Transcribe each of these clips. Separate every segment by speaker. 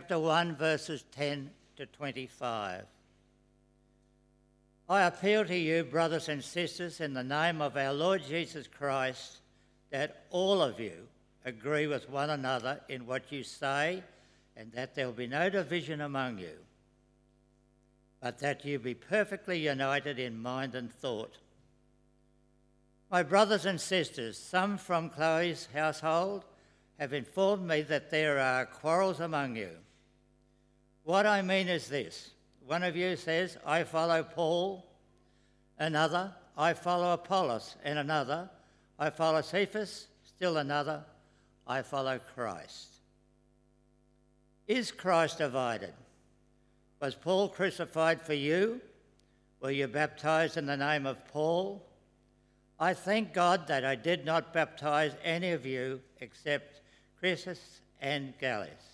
Speaker 1: chapter 1, verses 10 to 25. I appeal to you, brothers and sisters, in the name of our Lord Jesus Christ, that all of you agree with one another in what you say, and that there will be no division among you, but that you be perfectly united in mind and thought. My brothers and sisters, some from Chloe's household have informed me that there are quarrels among you. What I mean is this one of you says, I follow Paul, another, I follow Apollos, and another, I follow Cephas, still another, I follow Christ. Is Christ divided? Was Paul crucified for you? Were you baptized in the name of Paul? I thank God that I did not baptize any of you except Crispus and Gaius.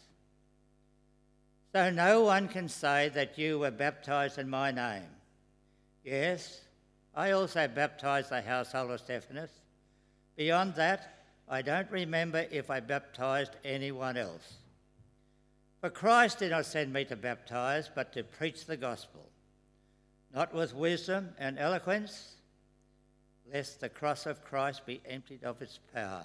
Speaker 1: So no one can say that you were baptized in my name. Yes, I also baptized the household of Stephanas. Beyond that, I don't remember if I baptized anyone else. For Christ did not send me to baptize, but to preach the gospel, not with wisdom and eloquence, lest the cross of Christ be emptied of its power.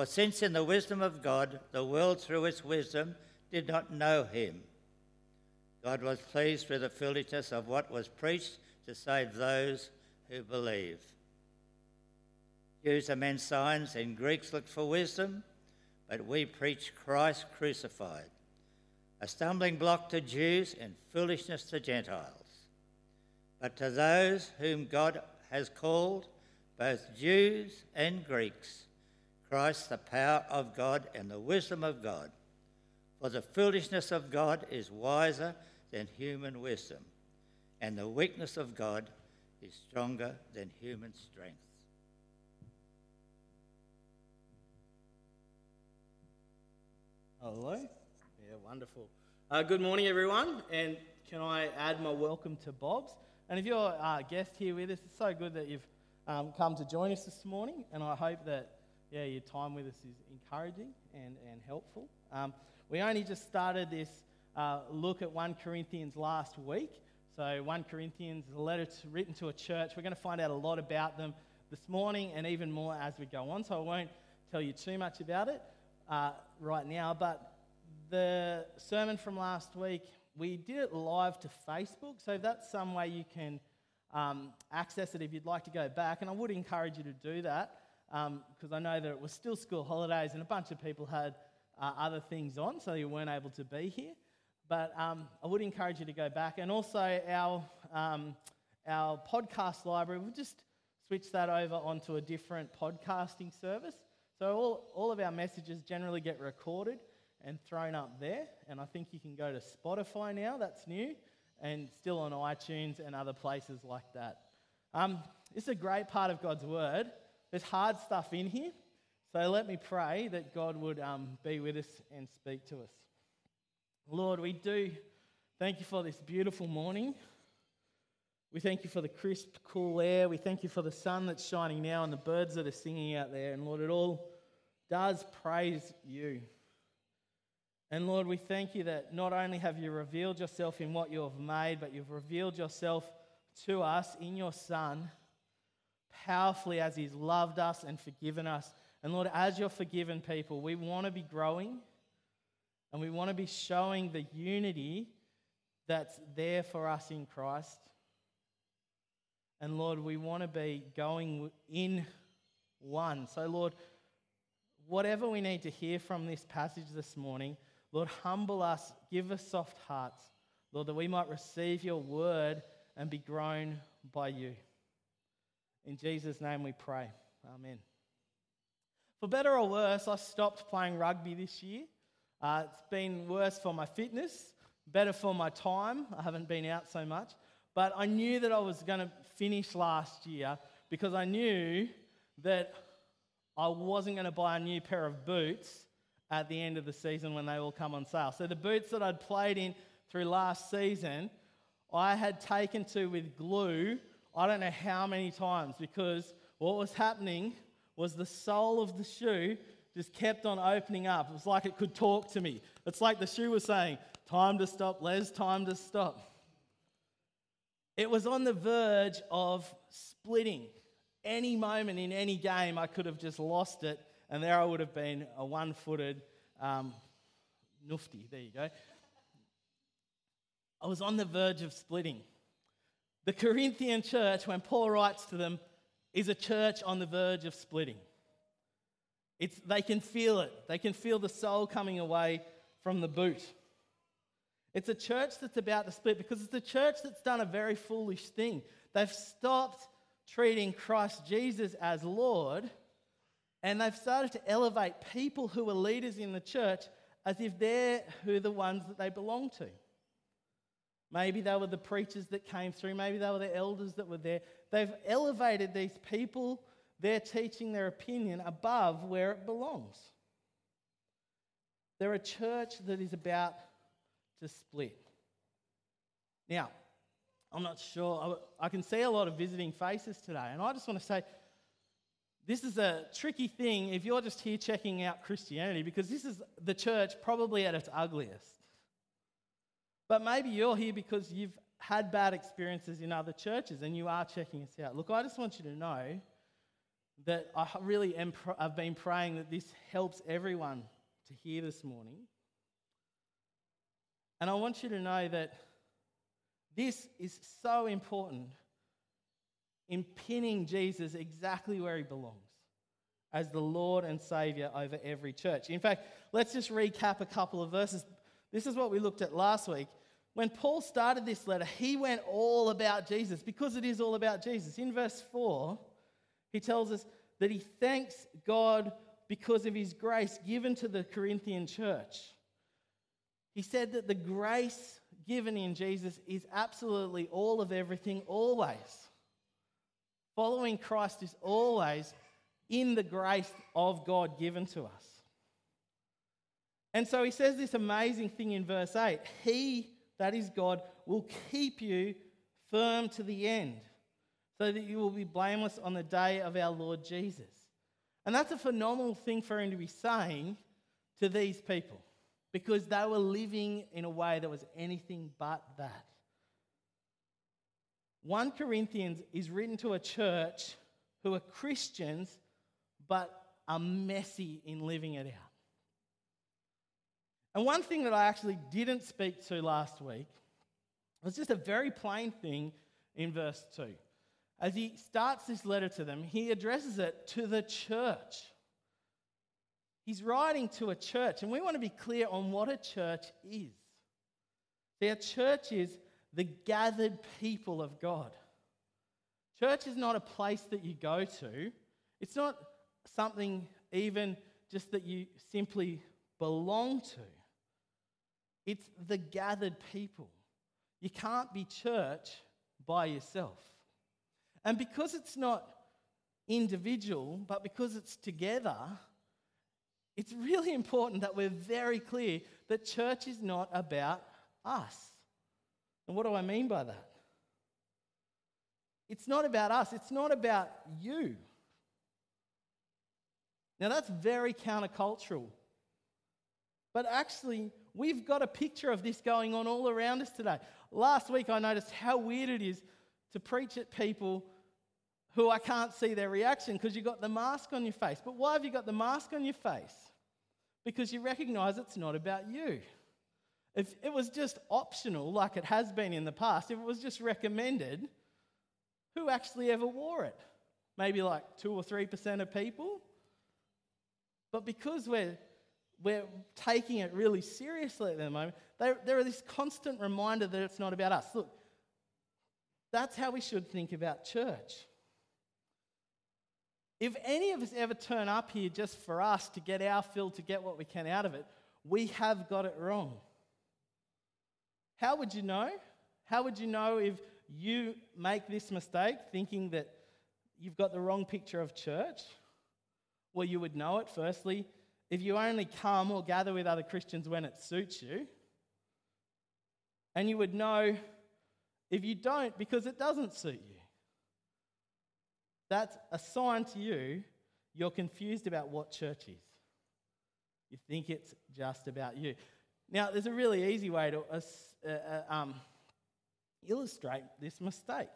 Speaker 1: For since in the wisdom of God, the world through its wisdom did not know him, God was pleased with the foolishness of what was preached to save those who believe. Jews are men's signs, and Greeks look for wisdom, but we preach Christ crucified, a stumbling block to Jews and foolishness to Gentiles. But to those whom God has called, both Jews and Greeks, Christ, the power of God and the wisdom of God. For the foolishness of God is wiser than human wisdom, and the weakness of God is stronger than human strength.
Speaker 2: Hello. Yeah, wonderful. Uh, good morning, everyone. And can I add my welcome to Bob's? And if you're a guest here with us, it's so good that you've um, come to join us this morning. And I hope that yeah, your time with us is encouraging and, and helpful. Um, we only just started this uh, look at 1 Corinthians last week. So, 1 Corinthians is a letter to, written to a church. We're going to find out a lot about them this morning and even more as we go on. So, I won't tell you too much about it uh, right now. But the sermon from last week, we did it live to Facebook. So, that's some way you can um, access it if you'd like to go back. And I would encourage you to do that because um, I know that it was still school holidays and a bunch of people had uh, other things on, so you weren't able to be here. But um, I would encourage you to go back. And also, our, um, our podcast library, we've just switched that over onto a different podcasting service. So, all, all of our messages generally get recorded and thrown up there. And I think you can go to Spotify now, that's new, and still on iTunes and other places like that. Um, it's a great part of God's Word. There's hard stuff in here. So let me pray that God would um, be with us and speak to us. Lord, we do thank you for this beautiful morning. We thank you for the crisp, cool air. We thank you for the sun that's shining now and the birds that are singing out there. And Lord, it all does praise you. And Lord, we thank you that not only have you revealed yourself in what you have made, but you've revealed yourself to us in your Son powerfully as He's loved us and forgiven us. And Lord, as you're forgiven people, we want to be growing and we want to be showing the unity that's there for us in Christ. And Lord, we want to be going in one. So, Lord, whatever we need to hear from this passage this morning, Lord, humble us, give us soft hearts, Lord, that we might receive your word and be grown by you. In Jesus' name we pray. Amen. For better or worse, I stopped playing rugby this year. Uh, it's been worse for my fitness, better for my time. I haven't been out so much. But I knew that I was going to finish last year because I knew that I wasn't going to buy a new pair of boots at the end of the season when they all come on sale. So the boots that I'd played in through last season, I had taken to with glue, I don't know how many times, because what was happening was the sole of the shoe just kept on opening up. It was like it could talk to me. It's like the shoe was saying, Time to stop, Les, time to stop. It was on the verge of splitting. Any moment in any game, I could have just lost it, and there I would have been a one footed um. There you go. I was on the verge of splitting. The Corinthian church, when Paul writes to them, is a church on the verge of splitting. It's, they can feel it. They can feel the sole coming away from the boot. It's a church that's about to split because it's a church that's done a very foolish thing. They've stopped treating Christ Jesus as Lord and they've started to elevate people who are leaders in the church as if they're who the ones that they belong to. Maybe they were the preachers that came through, maybe they were the elders that were there. They've elevated these people, their teaching, their opinion above where it belongs. They're a church that is about to split. Now, I'm not sure. I can see a lot of visiting faces today, and I just want to say this is a tricky thing if you're just here checking out Christianity because this is the church probably at its ugliest. But maybe you're here because you've had bad experiences in other churches and you are checking us out. Look, I just want you to know that I really am, I've been praying that this helps everyone to hear this morning. And I want you to know that this is so important in pinning Jesus exactly where he belongs as the Lord and Savior over every church. In fact, let's just recap a couple of verses. This is what we looked at last week. When Paul started this letter, he went all about Jesus because it is all about Jesus. In verse 4, he tells us that he thanks God because of his grace given to the Corinthian church. He said that the grace given in Jesus is absolutely all of everything, always. Following Christ is always in the grace of God given to us. And so he says this amazing thing in verse 8 He, that is God, will keep you firm to the end, so that you will be blameless on the day of our Lord Jesus. And that's a phenomenal thing for him to be saying to these people because they were living in a way that was anything but that. 1 Corinthians is written to a church who are Christians but are messy in living it out. And one thing that I actually didn't speak to last week was just a very plain thing in verse 2. As he starts this letter to them, he addresses it to the church. He's writing to a church, and we want to be clear on what a church is. See, a church is the gathered people of God. Church is not a place that you go to, it's not something even just that you simply belong to. It's the gathered people. You can't be church by yourself. And because it's not individual, but because it's together, it's really important that we're very clear that church is not about us. And what do I mean by that? It's not about us, it's not about you. Now, that's very countercultural. But actually, we've got a picture of this going on all around us today. Last week, I noticed how weird it is to preach at people who I can't see their reaction because you've got the mask on your face. But why have you got the mask on your face? because you recognize it's not about you. If it was just optional, like it has been in the past, if it was just recommended, who actually ever wore it? Maybe like 2 or 3% of people? But because we're, we're taking it really seriously at the moment, there, there are this constant reminder that it's not about us. Look, that's how we should think about church. If any of us ever turn up here just for us to get our fill, to get what we can out of it, we have got it wrong. How would you know? How would you know if you make this mistake thinking that you've got the wrong picture of church? Well, you would know it firstly if you only come or gather with other Christians when it suits you. And you would know if you don't because it doesn't suit you. That's a sign to you you're confused about what church is. You think it's just about you. Now, there's a really easy way to uh, uh, um, illustrate this mistake.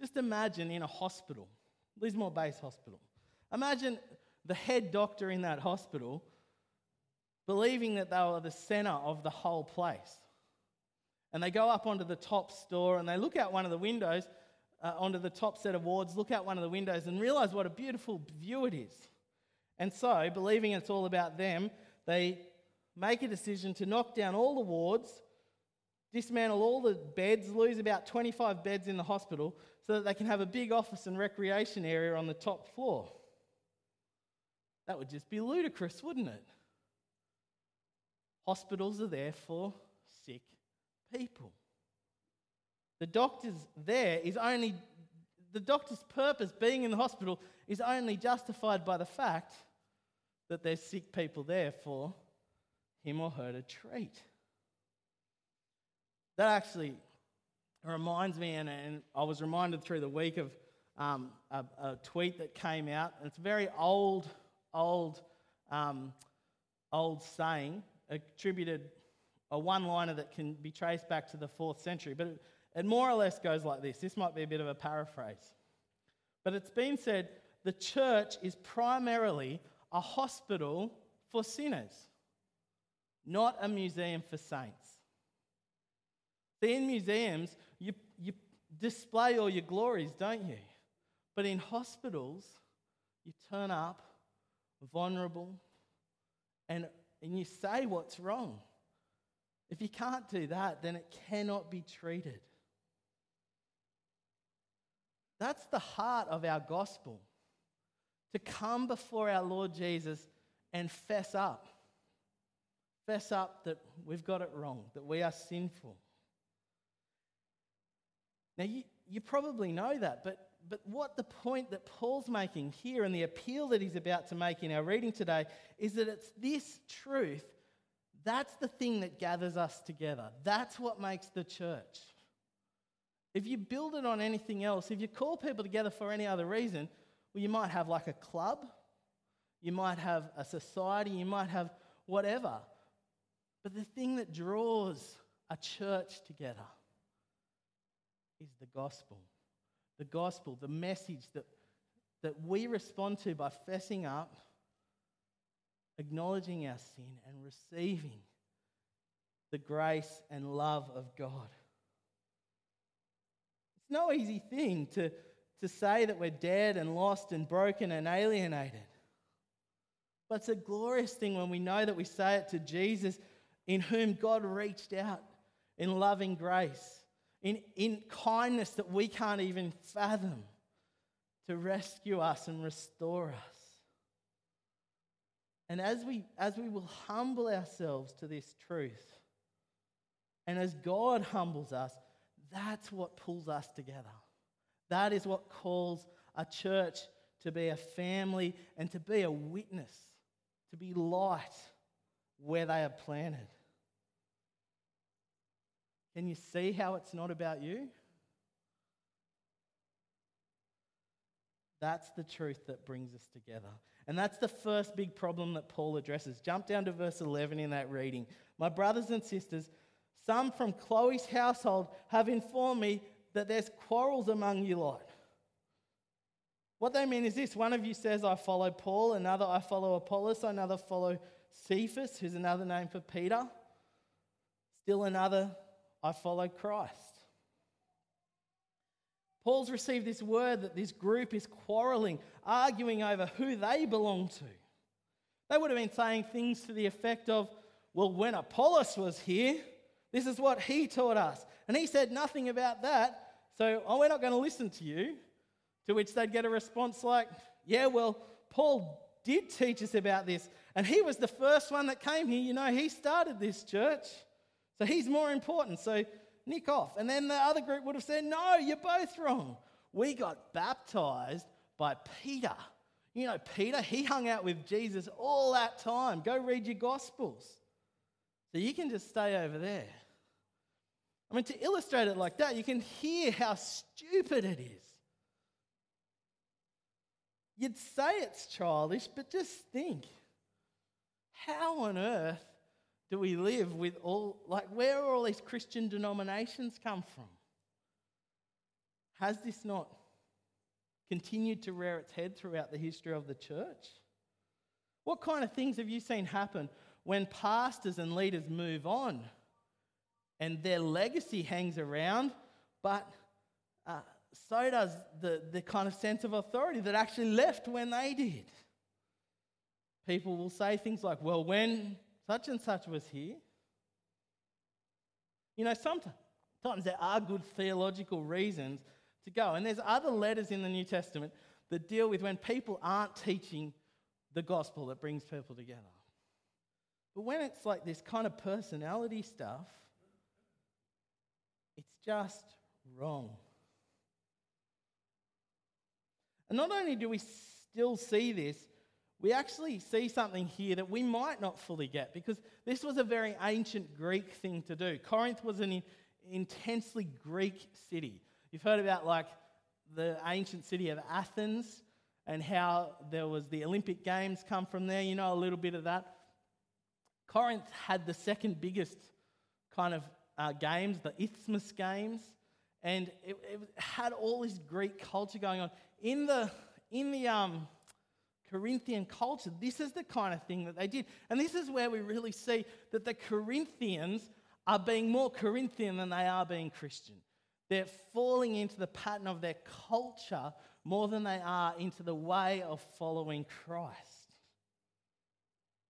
Speaker 2: Just imagine in a hospital, Lismore Base Hospital. Imagine the head doctor in that hospital believing that they were the center of the whole place. And they go up onto the top store and they look out one of the windows, uh, onto the top set of wards, look out one of the windows and realize what a beautiful view it is. And so, believing it's all about them, they make a decision to knock down all the wards, dismantle all the beds, lose about 25 beds in the hospital so that they can have a big office and recreation area on the top floor. That would just be ludicrous, wouldn't it? Hospitals are there for sick people. The doctor's there is only, the doctor's purpose being in the hospital is only justified by the fact that there's sick people there for him or her to treat. That actually reminds me, and, and I was reminded through the week of um, a, a, tweet that came out. It's a very old, old, um, old saying attributed a one liner that can be traced back to the fourth century. But it, it more or less goes like this. This might be a bit of a paraphrase. But it's been said the church is primarily a hospital for sinners, not a museum for saints. See, in museums, you, you display all your glories, don't you? But in hospitals, you turn up vulnerable and, and you say what's wrong. If you can't do that, then it cannot be treated. That's the heart of our gospel to come before our Lord Jesus and fess up. Fess up that we've got it wrong, that we are sinful. Now, you, you probably know that, but, but what the point that Paul's making here and the appeal that he's about to make in our reading today is that it's this truth that's the thing that gathers us together. That's what makes the church. If you build it on anything else, if you call people together for any other reason, well, you might have like a club, you might have a society, you might have whatever. But the thing that draws a church together is the gospel. The gospel, the message that, that we respond to by fessing up, acknowledging our sin, and receiving the grace and love of God. It's no easy thing to to say that we're dead and lost and broken and alienated. But it's a glorious thing when we know that we say it to Jesus, in whom God reached out in loving grace, in, in kindness that we can't even fathom, to rescue us and restore us. And as we, as we will humble ourselves to this truth, and as God humbles us, that's what pulls us together. That is what calls a church to be a family and to be a witness, to be light where they are planted. Can you see how it's not about you? That's the truth that brings us together. And that's the first big problem that Paul addresses. Jump down to verse 11 in that reading. My brothers and sisters, some from Chloe's household have informed me that there's quarrels among you lot. What they mean is this one of you says, I follow Paul, another, I follow Apollos, another, follow Cephas, who's another name for Peter, still another, I follow Christ. Paul's received this word that this group is quarreling, arguing over who they belong to. They would have been saying things to the effect of, well, when Apollos was here, this is what he taught us. And he said nothing about that. So, oh, we're not going to listen to you. To which they'd get a response like, yeah, well, Paul did teach us about this. And he was the first one that came here. You know, he started this church. So he's more important. So nick off. And then the other group would have said, No, you're both wrong. We got baptized by Peter. You know, Peter, he hung out with Jesus all that time. Go read your Gospels. So you can just stay over there. I mean, to illustrate it like that, you can hear how stupid it is. You'd say it's childish, but just think how on earth do we live with all, like, where all these Christian denominations come from? Has this not continued to rear its head throughout the history of the church? What kind of things have you seen happen when pastors and leaders move on and their legacy hangs around, but uh, so does the, the kind of sense of authority that actually left when they did? People will say things like, well, when such and such was here. You know, sometimes there are good theological reasons to go. And there's other letters in the New Testament that deal with when people aren't teaching the gospel that brings people together. But when it's like this kind of personality stuff, it's just wrong. And not only do we still see this, we actually see something here that we might not fully get because this was a very ancient Greek thing to do. Corinth was an intensely Greek city. You've heard about like the ancient city of Athens and how there was the Olympic Games come from there. You know a little bit of that. Corinth had the second biggest kind of uh, games, the Isthmus Games, and it, it, had all this Greek culture going on. In the, in the um, Corinthian culture, this is the kind of thing that they did. And this is where we really see that the Corinthians are being more Corinthian than they are being Christian. They're falling into the pattern of their culture more than they are into the way of following Christ.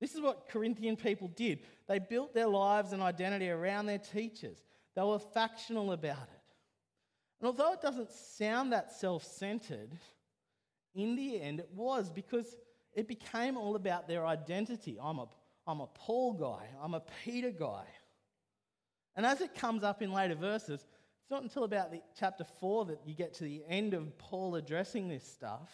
Speaker 2: This is what Corinthian people did. They built their lives and identity around their teachers, they were factional about it. And although it doesn't sound that self centered, in the end it was because it became all about their identity. I'm a, I'm a Paul guy, I'm a Peter guy. And as it comes up in later verses, it's not until about the, chapter 4 that you get to the end of Paul addressing this stuff.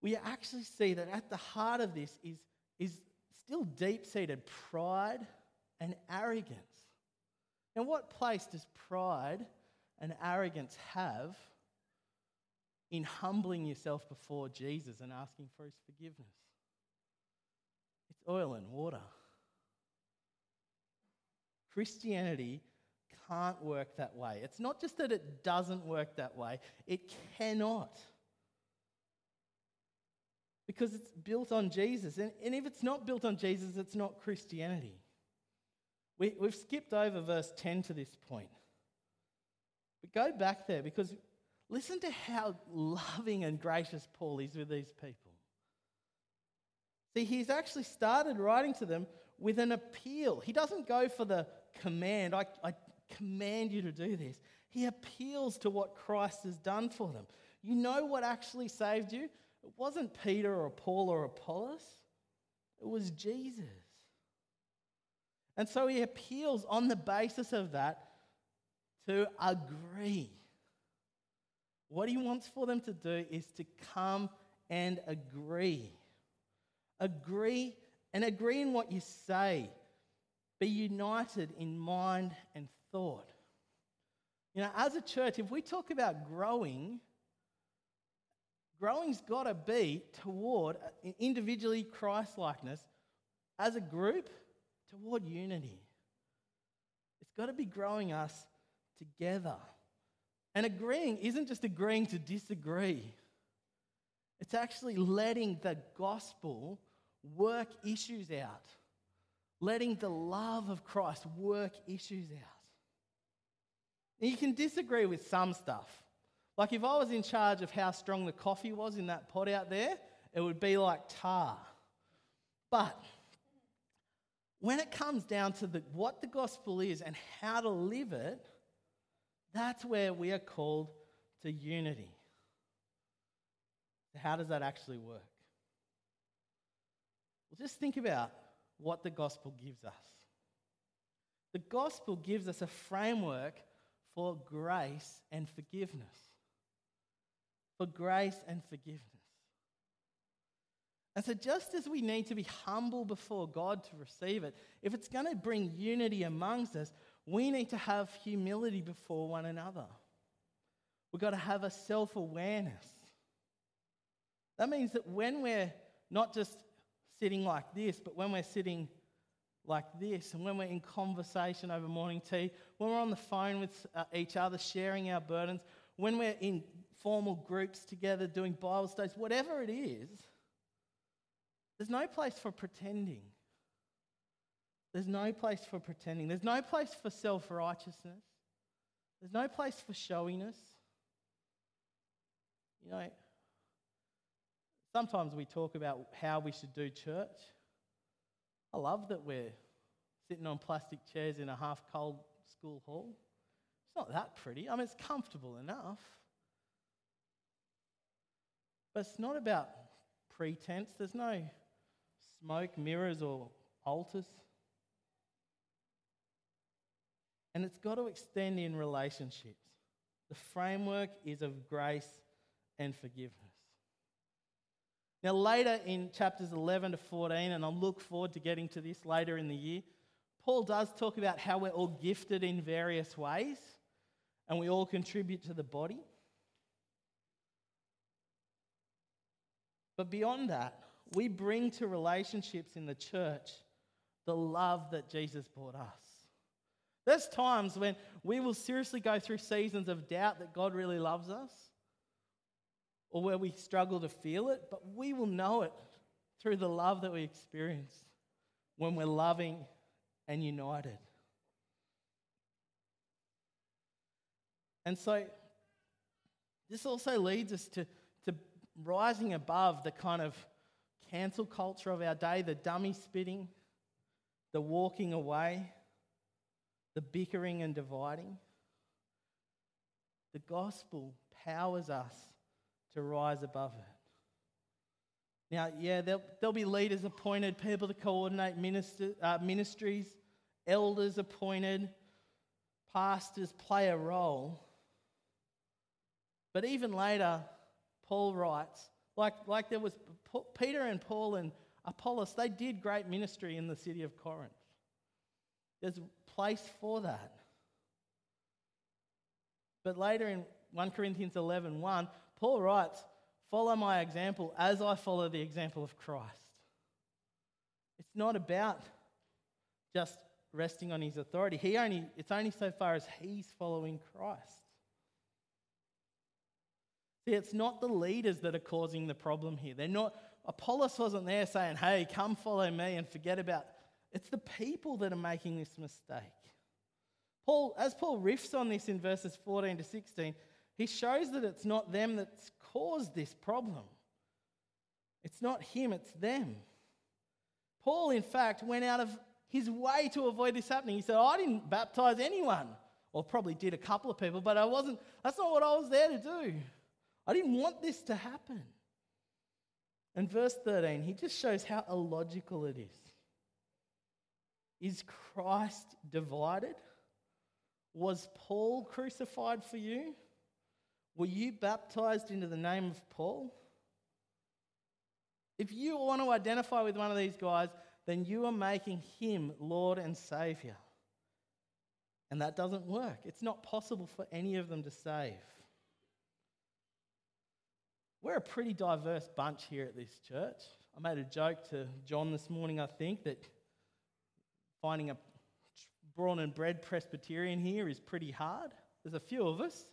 Speaker 2: We actually see that at the heart of this is, is still deep seated pride and arrogance. Now, what place does pride and arrogance have in humbling yourself before Jesus and asking for his forgiveness? It's oil and water. Christianity can't work that way. It's not just that it doesn't work that way, it cannot. Because it's built on Jesus. And, and if it's not built on Jesus, it's not Christianity. We, we've skipped over verse 10 to this point. But go back there because listen to how loving and gracious Paul is with these people. See, he's actually started writing to them with an appeal. He doesn't go for the command, I, I command you to do this. He appeals to what Christ has done for them. You know what actually saved you? It wasn't Peter or Paul or Apollos, it was Jesus. And so he appeals on the basis of that to agree. What he wants for them to do is to come and agree. Agree and agree in what you say. Be united in mind and thought. You know, as a church, if we talk about growing, growing's got to be toward individually Christ likeness, as a group, toward unity. It's got to be growing us together. And agreeing isn't just agreeing to disagree, it's actually letting the gospel work issues out, letting the love of Christ work issues out. And you can disagree with some stuff. Like if I was in charge of how strong the coffee was in that pot out there, it would be like tar. But when it comes down to the, what the gospel is and how to live it, that's where we are called to unity. How does that actually work? Well, just think about what the gospel gives us. The gospel gives us a framework for grace and forgiveness. For grace and forgiveness. And so, just as we need to be humble before God to receive it, if it's going to bring unity amongst us, we need to have humility before one another. We've got to have a self awareness. That means that when we're not just sitting like this, but when we're sitting like this, and when we're in conversation over morning tea, when we're on the phone with uh, each other, sharing our burdens, when we're in formal groups together doing Bible studies, whatever it is, there's no place for pretending. There's no place for pretending. There's no place for self righteousness. There's no place for showiness. You know, sometimes we talk about how we should do church. I love that we're sitting on plastic chairs in a half cold school hall. It's not that pretty. I mean, it's comfortable enough. But it's not about pretense. There's no smoke, mirrors, or altars. And it's got to extend in relationships. The framework is of grace and forgiveness. Now, later in chapters 11 to 14, and I look forward to getting to this later in the year, Paul does talk about how we're all gifted in various ways and we all contribute to the body. But beyond that, we bring to relationships in the church the love that Jesus brought us. There's times when we will seriously go through seasons of doubt that God really loves us or where we struggle to feel it, but we will know it through the love that we experience when we're loving and united. And so, this also leads us to, to rising above the kind of cancel culture of our day, the dummy spitting, the walking away, the bickering and dividing. The gospel powers us to rise above it. Now, yeah, there'll, there'll be leaders appointed, people to coordinate minister, uh, ministries, elders appointed, pastors play a role. But even later, Paul writes, like, like there was Peter and Paul and Apollos, they did great ministry in the city of Corinth. There's place for that. But later in 1 Corinthians 11 1, Paul writes, Follow my example as I follow the example of Christ. It's not about just resting on his authority. He only, it's only so far as he's following Christ. See, it's not the leaders that are causing the problem here. They're not, Apollos wasn't there saying, hey, come follow me and forget about. It's the people that are making this mistake. Paul, as Paul riffs on this in verses 14 to 16, he shows that it's not them that's caused this problem. It's not him, it's them. Paul, in fact, went out of his way to avoid this happening. He said, oh, I didn't baptize anyone. Or probably did a couple of people, but I wasn't, that's not what I was there to do. I didn't want this to happen. And verse 13, he just shows how illogical it is. Is Christ divided? Was Paul crucified for you? Were you baptized into the name of Paul? If you want to identify with one of these guys, then you are making him Lord and Savior. And that doesn't work. It's not possible for any of them to save. We're a pretty diverse bunch here at this church. I made a joke to John this morning, I think, that finding a brawn and bred Presbyterian here is pretty hard. There's a few of us.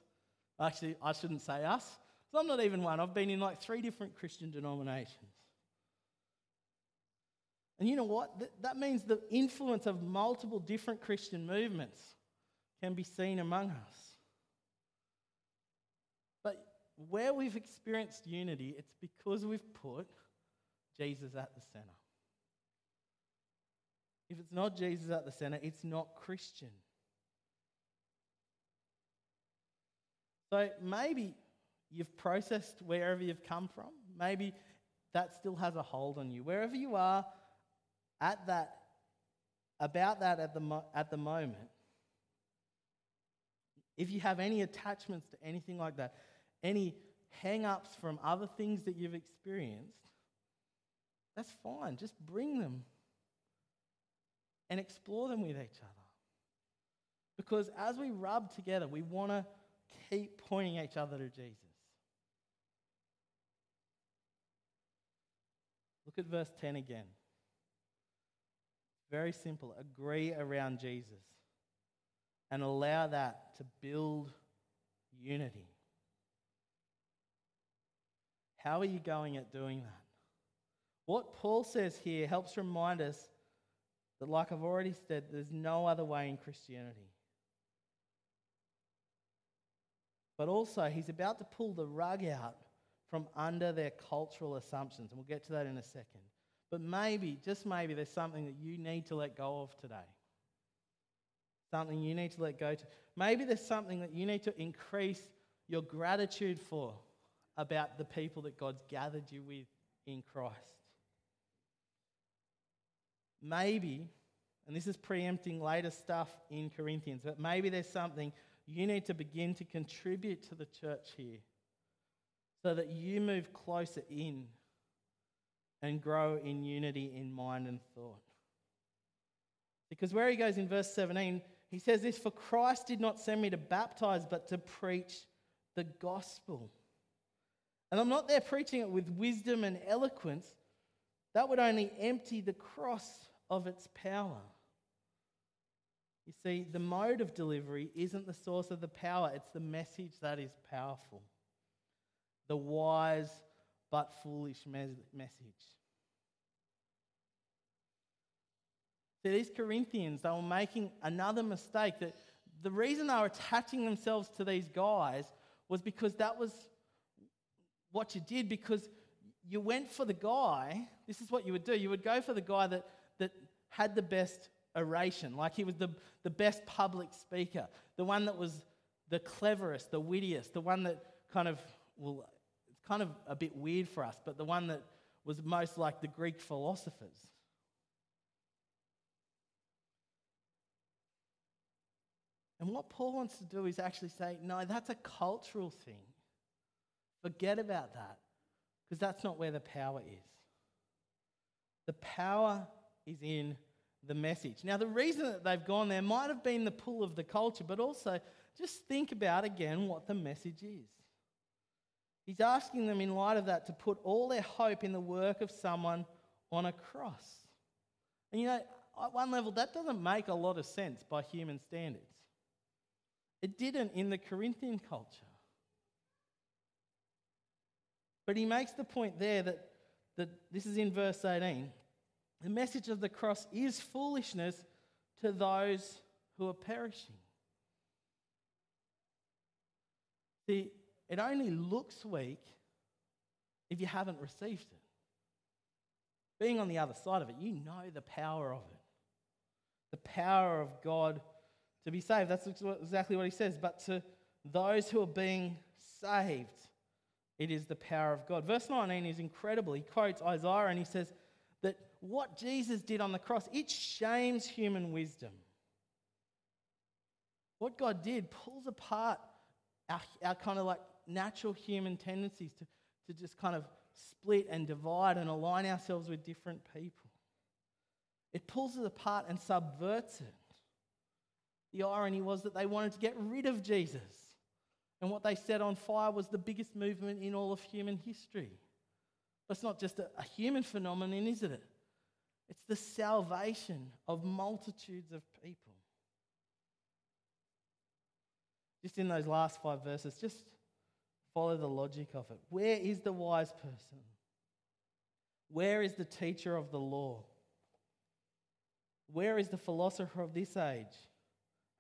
Speaker 2: Actually, I shouldn't say us. I'm not even one. I've been in like three different Christian denominations. And you know what? That means the influence of multiple different Christian movements can be seen among us. But where we've experienced unity, it's because we've put Jesus at the center. If it's not Jesus at the center, it's not Christian. So maybe you've processed wherever you've come from. Maybe that still has a hold on you. Wherever you are, at that, about that at the, mo- at the moment, if you have any attachments to anything like that, any hang ups from other things that you've experienced, that's fine. Just bring them and explore them with each other. Because as we rub together, we want to keep pointing each other to Jesus. Look at verse 10 again. Very simple. Agree around Jesus and allow that to build unity. How are you going at doing that? What Paul says here helps remind us that, like I've already said, there's no other way in Christianity. But also, he's about to pull the rug out from under their cultural assumptions, and we'll get to that in a second. But maybe, just maybe, there's something that you need to let go of today. Something you need to let go to. Maybe there's something that you need to increase your gratitude for about the people that God's gathered you with in Christ. Maybe, and this is preempting later stuff in Corinthians, but maybe there's something you need to begin to contribute to the church here so that you move closer in and grow in unity in mind and thought. Because where he goes in verse 17, he says this For Christ did not send me to baptize, but to preach the gospel. And I'm not there preaching it with wisdom and eloquence. That would only empty the cross of its power. You see, the mode of delivery isn't the source of the power, it's the message that is powerful. The wise but foolish message. See, these Corinthians, they were making another mistake that the reason they were attaching themselves to these guys was because that was what you did, because you went for the guy. This is what you would do. You would go for the guy that, that had the best oration, like he was the, the best public speaker, the one that was the cleverest, the wittiest, the one that kind of, well, it's kind of a bit weird for us, but the one that was most like the Greek philosophers. And what Paul wants to do is actually say, no, that's a cultural thing. Forget about that, because that's not where the power is. The power is in the message. Now, the reason that they've gone there might have been the pull of the culture, but also just think about again what the message is. He's asking them, in light of that, to put all their hope in the work of someone on a cross. And you know, at one level, that doesn't make a lot of sense by human standards. It didn't in the Corinthian culture. But he makes the point there that, that this is in verse 18 the message of the cross is foolishness to those who are perishing. See, it only looks weak if you haven't received it. Being on the other side of it, you know the power of it. The power of God to be saved. That's exactly what he says. But to those who are being saved, it is the power of God. Verse 19 is incredible. He quotes Isaiah and he says, that what Jesus did on the cross, it shames human wisdom. What God did pulls apart our, our kind of like natural human tendencies to, to just kind of split and divide and align ourselves with different people. It pulls it apart and subverts it. The irony was that they wanted to get rid of Jesus. And what they set on fire was the biggest movement in all of human history. It's not just a, a human phenomenon, is it? It's the salvation of multitudes of people. Just in those last five verses, just follow the logic of it. Where is the wise person? Where is the teacher of the law? Where is the philosopher of this age?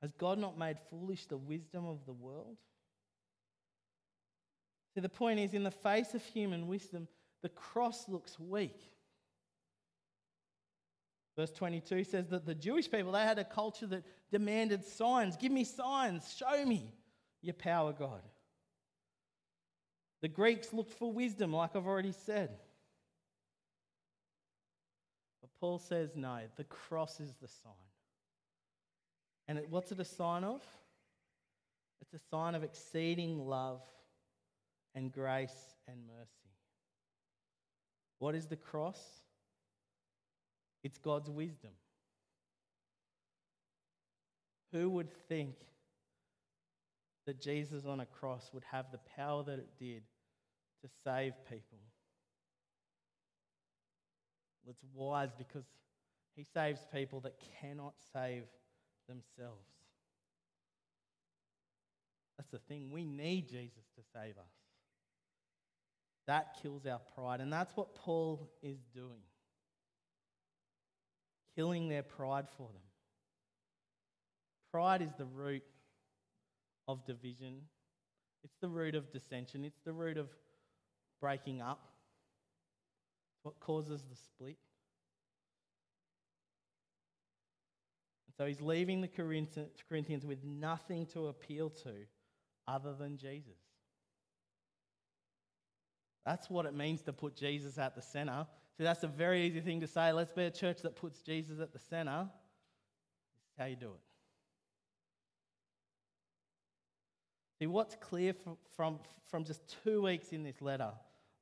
Speaker 2: Has God not made foolish the wisdom of the world? See, the point is, in the face of human wisdom, the cross looks weak. Verse 22 says that the Jewish people, they had a culture that demanded signs. Give me signs, show me your power, God. The Greeks looked for wisdom, like I've already said. But Paul says no, the cross is the sign. And it, what's it a sign of? It's a sign of exceeding love and grace and mercy. What is the cross? It's God's wisdom. Who would think that Jesus on a cross would have the power that it did to save people? It's wise because he saves people that cannot save themselves. That's the thing. We need Jesus to save us. That kills our pride. And that's what Paul is doing killing their pride for them. Pride is the root of division, it's the root of dissension, it's the root of breaking up. It's what causes the split. And so he's leaving the Corinthians with nothing to appeal to other than Jesus. That's what it means to put Jesus at the center. See, that's a very easy thing to say. Let's be a church that puts Jesus at the center. This is how you do it. See, what's clear from, from, from just two weeks in this letter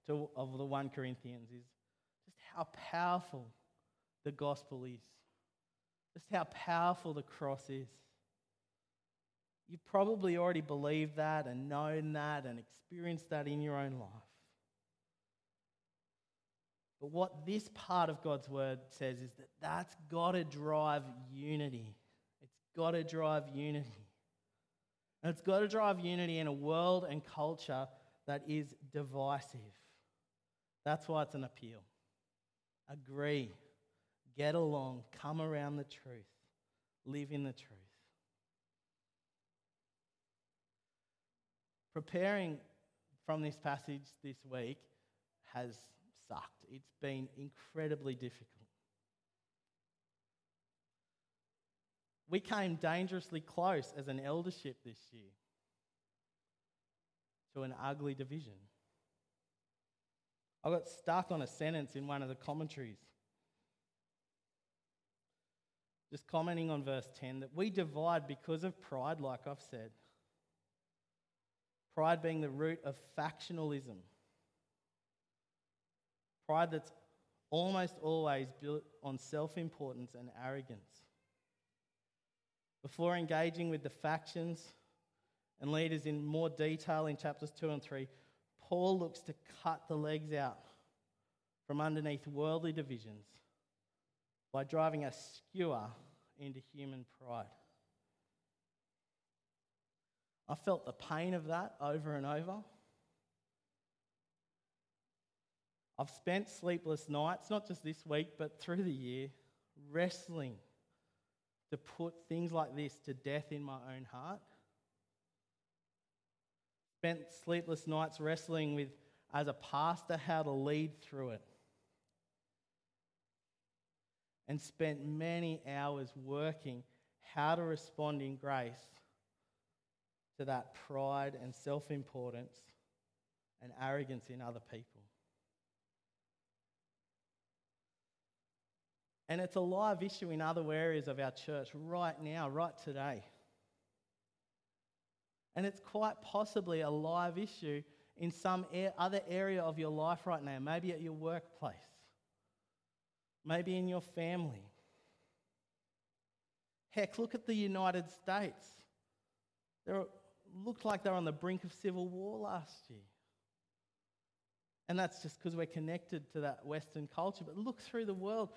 Speaker 2: to, of the 1 Corinthians is just how powerful the gospel is, just how powerful the cross is. You've probably already believed that and known that and experienced that in your own life. But what this part of God's word says is that that's got to drive unity. It's got to drive unity. And it's got to drive unity in a world and culture that is divisive. That's why it's an appeal. Agree, get along, come around the truth, live in the truth. Preparing from this passage this week has sucked. It's been incredibly difficult. We came dangerously close as an eldership this year to an ugly division. I got stuck on a sentence in one of the commentaries. Just commenting on verse 10 that we divide because of pride, like I've said. Pride being the root of factionalism. Pride that's almost always built on self importance and arrogance. Before engaging with the factions and leaders in more detail in chapters 2 and 3, Paul looks to cut the legs out from underneath worldly divisions by driving a skewer into human pride. I felt the pain of that over and over. I've spent sleepless nights, not just this week, but through the year, wrestling to put things like this to death in my own heart. Spent sleepless nights wrestling with, as a pastor, how to lead through it. And spent many hours working how to respond in grace to that pride and self importance and arrogance in other people. And it's a live issue in other areas of our church right now, right today. And it's quite possibly a live issue in some other area of your life right now, maybe at your workplace, maybe in your family. Heck, look at the United States. They looked like they were on the brink of civil war last year. And that's just because we're connected to that Western culture. But look through the world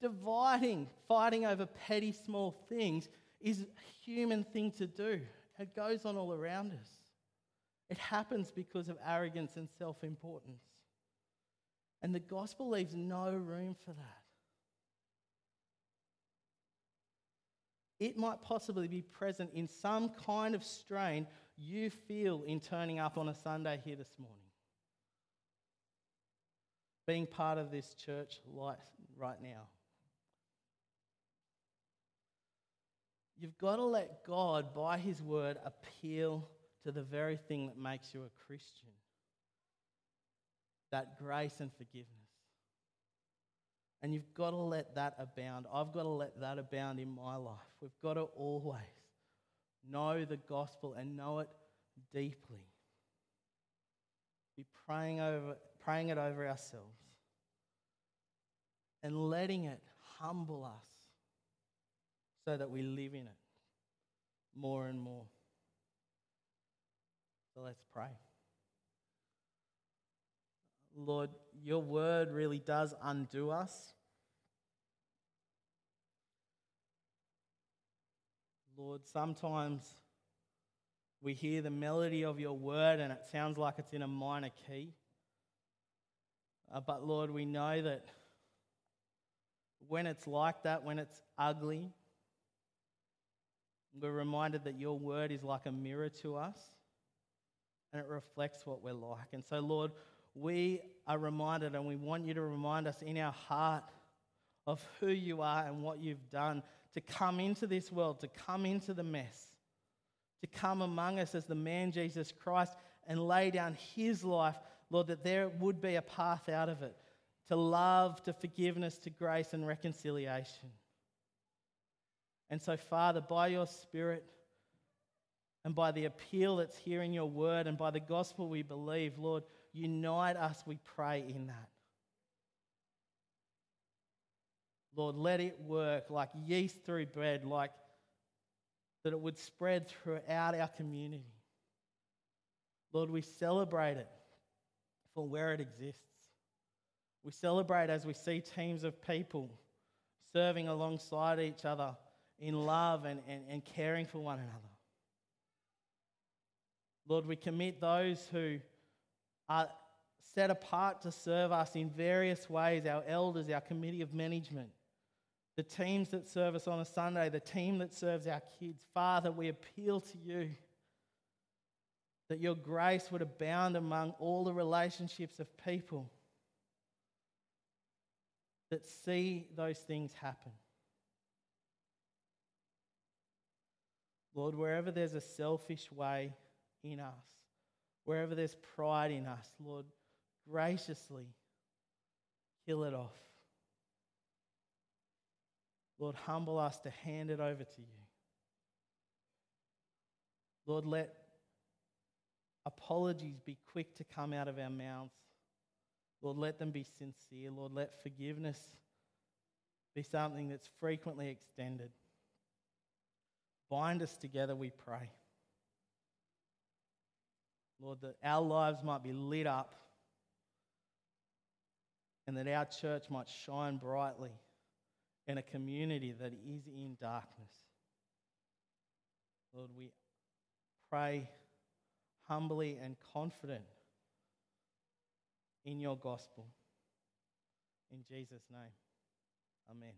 Speaker 2: dividing, fighting over petty small things is a human thing to do. It goes on all around us. It happens because of arrogance and self importance. And the gospel leaves no room for that. It might possibly be present in some kind of strain you feel in turning up on a Sunday here this morning. Being part of this church right now. You've got to let God, by His word, appeal to the very thing that makes you a Christian that grace and forgiveness. And you've got to let that abound. I've got to let that abound in my life. We've got to always know the gospel and know it deeply. Be praying, over, praying it over ourselves and letting it humble us so that we live in it more and more. So let's pray. Lord, your word really does undo us. Lord, sometimes we hear the melody of your word and it sounds like it's in a minor key. Uh, but Lord, we know that when it's like that, when it's ugly, we're reminded that your word is like a mirror to us and it reflects what we're like. And so, Lord, we are reminded and we want you to remind us in our heart of who you are and what you've done to come into this world, to come into the mess, to come among us as the man Jesus Christ and lay down his life, Lord, that there would be a path out of it to love, to forgiveness, to grace and reconciliation. And so, Father, by your Spirit and by the appeal that's here in your word and by the gospel we believe, Lord, unite us, we pray, in that. Lord, let it work like yeast through bread, like that it would spread throughout our community. Lord, we celebrate it for where it exists. We celebrate as we see teams of people serving alongside each other in love and, and, and caring for one another. Lord, we commit those who are set apart to serve us in various ways our elders, our committee of management, the teams that serve us on a Sunday, the team that serves our kids. Father, we appeal to you that your grace would abound among all the relationships of people that see those things happen. Lord, wherever there's a selfish way in us, wherever there's pride in us, Lord, graciously kill it off. Lord, humble us to hand it over to you. Lord, let apologies be quick to come out of our mouths. Lord, let them be sincere. Lord, let forgiveness be something that's frequently extended. Bind us together, we pray. Lord, that our lives might be lit up and that our church might shine brightly in a community that is in darkness. Lord, we pray humbly and confident in your gospel. In Jesus' name, amen.